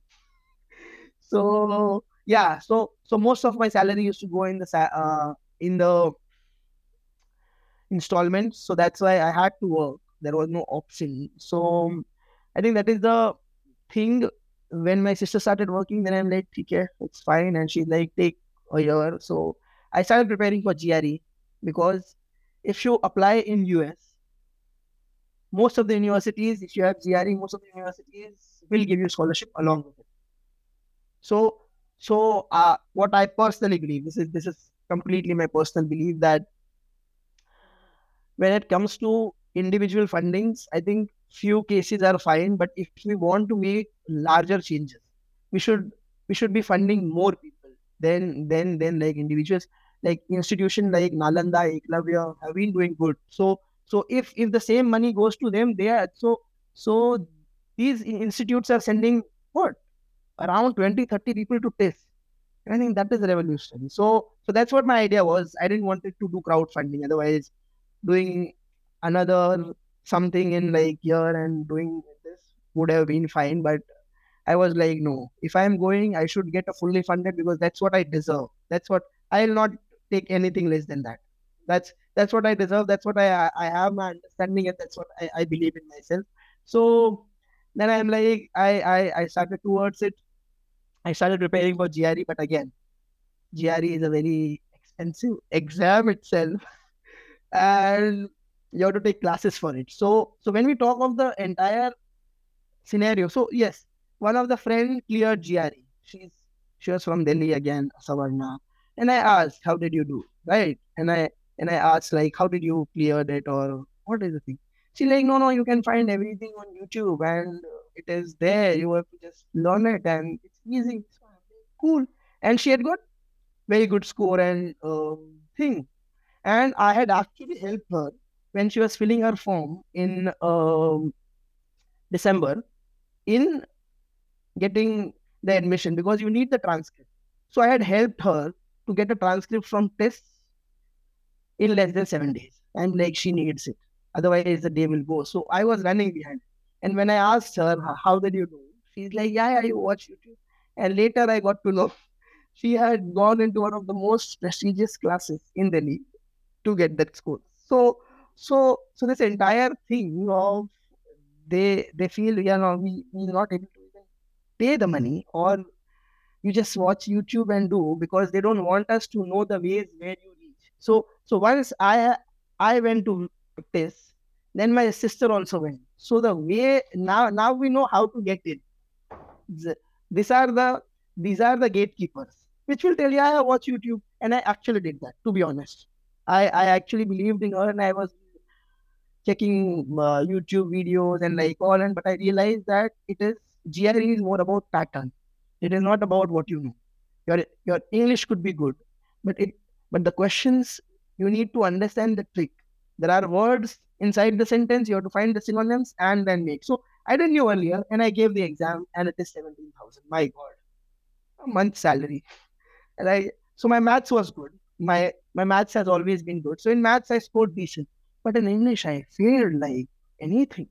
So yeah, so so most of my salary used to go in the uh, in the installments. So that's why I had to work. There was no option. So I think that is the thing. When my sister started working, then I'm like, okay, it's fine. And she's like, take a year. So I started preparing for GRE because if you apply in US, most of the universities, if you have GRE, most of the universities will give you scholarship along with it. So, so uh, what I personally believe, this is this is completely my personal belief that when it comes to individual fundings, I think few cases are fine but if we want to make larger changes we should we should be funding more people than then then like individuals. Like institution like nalanda eklavya have been doing good. So so if if the same money goes to them they are so so these institutes are sending what? Around 20 30 people to TISS. I think that is revolutionary so so that's what my idea was. I didn't want it to do crowdfunding. Otherwise doing another something in like year and doing this would have been fine but i was like no. If i'm going i should get a fully funded because that's what i deserve. That's what i'll not take anything less than that. That's that's what i deserve. That's what i i have my understanding and that's what i, I believe in myself. So then i'm like I, I i started towards it. I started preparing for gre but again gre is a very expensive exam itself and you have to take classes for it. So, so when we talk of the entire scenario, so yes, one of the friend cleared GRE. She's she was from Delhi again, Savarna. And I asked, how did you do? Right. And I and I asked like, how did you clear it or what is the thing? She's like, no, no, you can find everything on YouTube and it is there. You have to just learn it and it's easy. Cool. And she had got very good score and um, thing. And I had actually helped her when she was filling her form in um, December in getting the admission because you need the transcript. So I had helped her to get a transcript from TISS in less than seven days. And like she needs it. Otherwise the day will go. So I was running behind. And when I asked her, how did you do? She's like, yeah, you watch YouTube. And later I got to know she had gone into one of the most prestigious classes in Delhi to get that score. So, so, so this entire thing of they they feel you know we we're not able to even pay the money or you just watch YouTube and do because they don't want us to know the ways where you reach. So so once I I went to this, then my sister also went. So the way now now we know how to get it. These are the these are the gatekeepers which will tell you I watch YouTube and I actually did that to be honest. I I actually believed in her and I was checking uh, YouTube videos and like all and but I realized that it is GRE is more about pattern. It is not about what you know. Your your English could be good, but it but the questions you need to understand the trick. There are words inside the sentence, you have to find the synonyms and then make. So I didn't know earlier and I gave the exam and it is 17,000. My God. A month salary. And I so my maths was good. My my maths has always been good. So in maths I scored decent. But in English, I failed like anything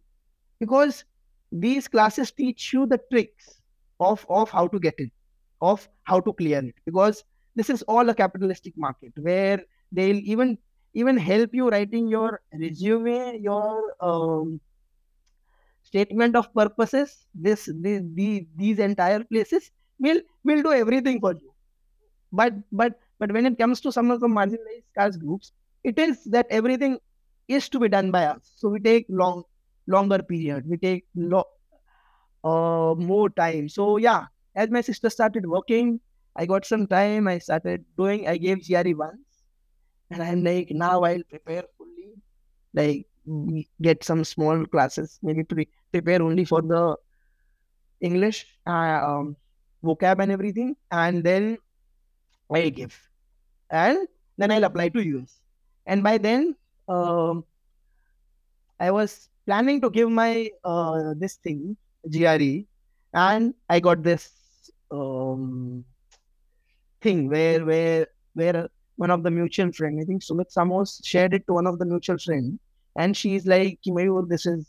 because these classes teach you the tricks of, of how to get it, of how to clear it. Because this is all a capitalistic market where they'll even even help you writing your resume, your um, statement of purposes. This, this the, these entire places will will do everything for you. But but but when it comes to some of the marginalized caste groups, it is that everything is to be done by us. So we take long, longer period. We take lo- uh, more time. So yeah, as my sister started working, I got some time. I started doing. I gave GRE once, and I'm like, now I'll prepare fully. Like get some small classes, maybe pre- prepare only for the English, uh, um, vocab and everything, and then I give, and then I'll apply to US. And by then, um, I was planning to give my uh, this thing GRE, and I got this um, thing where where where one of the mutual friend, I think Sumit Samos shared it to one of the mutual friend, and she's like, Mayur, this is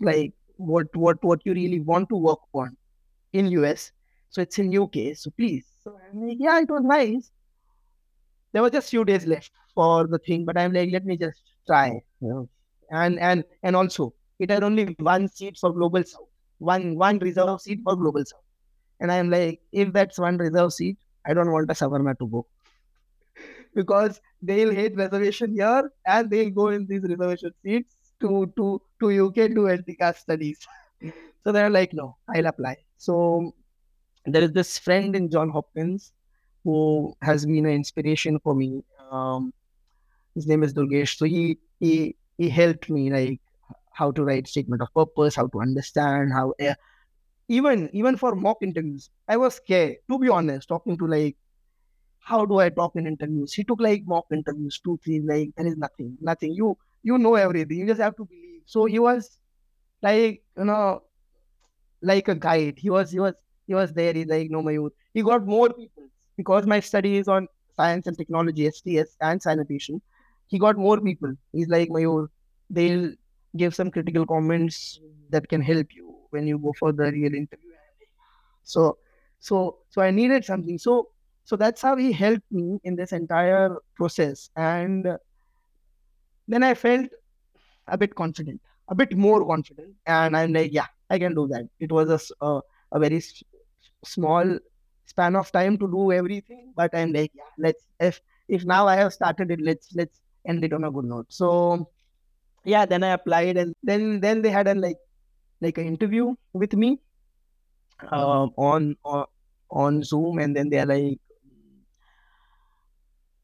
like what what what you really want to work on in US. So it's in UK. So please. So I'm like, yeah, it was nice. There was just few days left for the thing, but I'm like, let me just try. Oh, you know? And and and also it had only one seat for global south, one one reserve seat for global south. And I'm like, if that's one reserve seat, I don't want a Savarna to go. because they'll hate reservation here and they'll go in these reservation seats to to to UK to LTCA studies. so they're like, no, I'll apply. So there is this friend in John Hopkins who has been an inspiration for me. Um, his name is Durgesh. So he he he helped me like how to write statement of purpose, how to understand how uh, even even for mock interviews, I was scared to be honest. Talking to like how do I talk in interviews? He took like mock interviews, two, three, like there is nothing, nothing. You you know everything. You just have to believe. So he was like you know like a guide. He was he was he was there. He's like no Mayur. He got more people because my study is on science and technology, STS and sanitation he got more people. He's like, Mayur, they'll give some critical comments that can help you when you go for the real interview. So, so, so I needed something. So, so that's how he helped me in this entire process. And then I felt a bit confident, a bit more confident. And I'm like, yeah, I can do that. It was a, a, a very s- small span of time to do everything. But I'm like, yeah, let's, if, if now I have started it, let's, let's, end it on a good note. So yeah, then I applied and then then they had a like like an interview with me um, on, on on Zoom and then they're like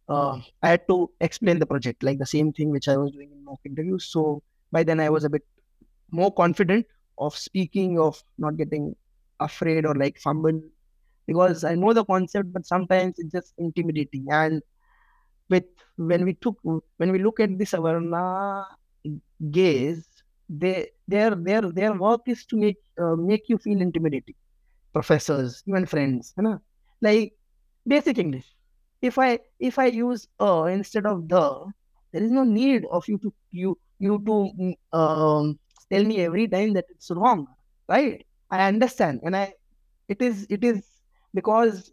uh, I had to explain the project like the same thing which I was doing in mock interviews. So by then I was a bit more confident of speaking, of not getting afraid or like fumble because I know the concept, but sometimes it's just intimidating. And with when we took when we look at the Savarna gaze, they their their their work is to make uh, make you feel intimidating. Professors, even friends, you know, like basic English. If I if I use a instead of the, there is no need of you to you you to mm, um, tell me every time that it's wrong, right? I understand, and I it is it is because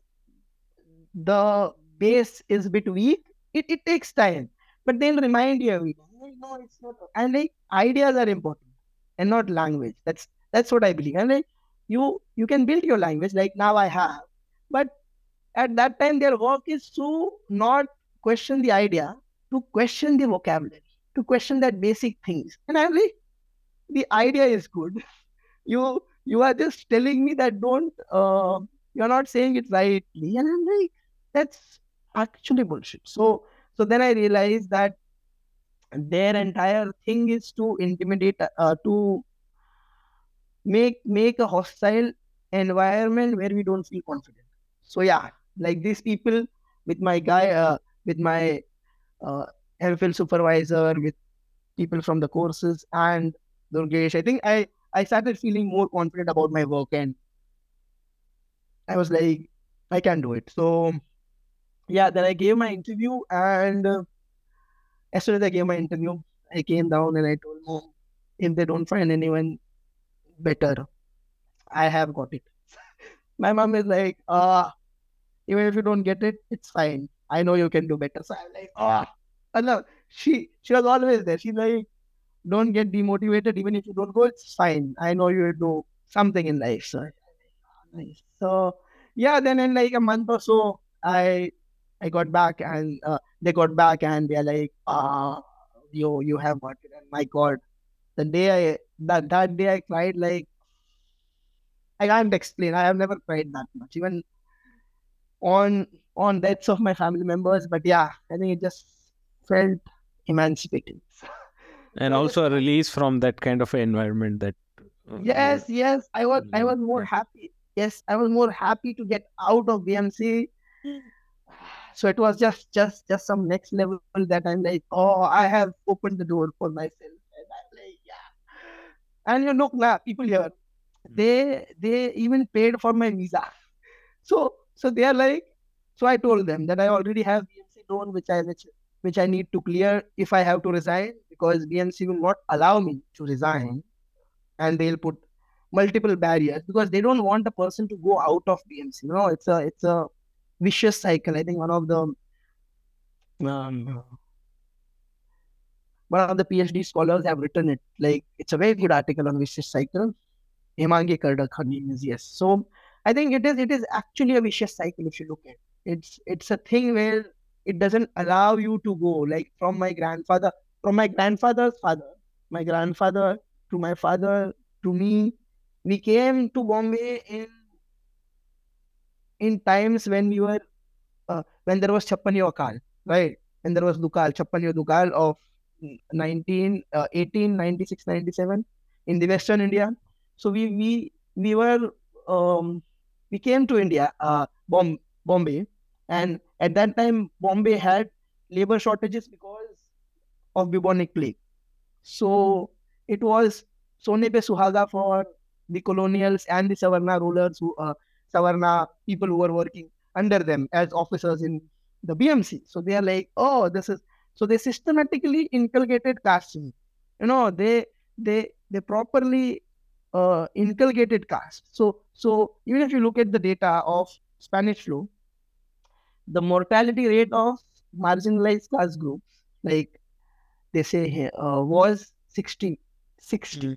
the base is a bit weak. It, it takes time, but they'll remind you. No, it's not. And like ideas are important, and not language. That's that's what I believe. And like you you can build your language like now I have, but at that time their work is to not question the idea, to question the vocabulary, to question that basic things. And I'm like, the idea is good. You you are just telling me that don't uh, you're not saying it rightly. And I'm like, that's actually bullshit. So so then I realized that their entire thing is to intimidate uh, to make make a hostile environment where we don't feel confident so yeah like these people with my guy uh, with my uh, MPhil supervisor with people from the courses and Durgesh I think I I started feeling more confident about my work and I was like I can do it so yeah then I gave my interview and uh, as soon as I gave my interview I came down and I told mom if they don't find anyone better I have got it my mom is like ah even if you don't get it, it's fine. I know you can do better. So I'm like, ah, oh, no. She she was always there. She's like, don't get demotivated. Even if you don't go, it's fine. I know you do something in life. So, nice. So yeah, then in like a month or so, I I got back and uh, they got back and they're like, ah, you you have got it. And my God, the day I that that day I cried like I can't explain. I have never cried that much. Even on on deaths of my family members. But yeah, I think it just felt emancipating. and also a release from that kind of environment that uh, yes yes i was i was more happy yes i was more happy to get out of bmc so it was just just just some next level that i'm like oh i have opened the door for myself. And i'm like yeah. And you know people here hmm. they they even paid for my visa. So so they are like, so I told them that I already have BMC loan which I which, which I need to clear if I have to resign because BMC will not allow me to resign, and they'll put multiple barriers because they don't want a person to go out of BMC. You know, it's a it's a vicious cycle. I think one of the um, one of the PhD scholars have written it. Like it's a very good article on vicious cycle. Hemangi Kardak, her name is yes. So I think it is it is actually a vicious cycle if you look at it. It's it's a thing where it doesn't allow you to go. Like from my grandfather, from my grandfather's father, my grandfather to my father to me, we came to Bombay in in times when we were uh, when there was Chappan Akal, right? And there was Dukal, Chappan Dukal of 19, uh, 18, 96, 97 in the Western India. So we we we were um, we came to India, uh, Bom- Bombay, and at that time, Bombay had labor shortages because of bubonic plague. So it was Sone pe Suhaga for the colonials and the Savarna rulers, who uh, Savarna people who were working under them as officers in the BMC. So they are like, oh, this is so they systematically inculcated casting. You know, they they they properly uh, inculcated caste. So, so even if you look at the data of Spanish flu, the mortality rate of marginalized caste groups, like they say here, uh, was 60, 60. Mm-hmm.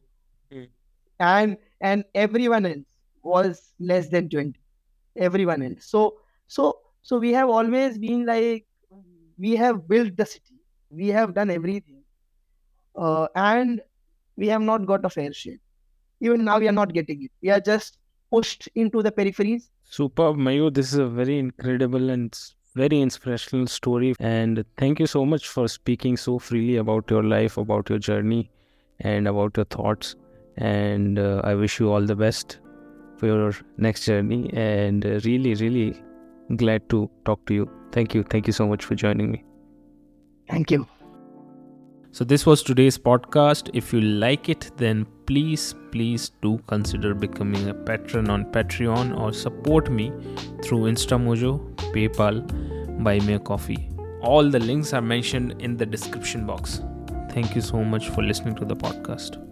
And and everyone else was less than 20. Everyone else. So so so we have always been like we have built the city. We have done everything. Uh, and we have not got a fair share even now we are not getting it we are just pushed into the peripheries super Mayur this is a very incredible and very inspirational story and thank you so much for speaking so freely about your life about your journey and about your thoughts and uh, i wish you all the best for your next journey and uh, really, really glad to talk to you. Thank you. Thank you so much for joining me. Thank you. So, this was today's podcast. If you like it, then please, please do consider becoming a patron on Patreon or support me through Instamojo, PayPal, Buy Me a Coffee. All the links are mentioned in the description box. Thank you so much for listening to the podcast.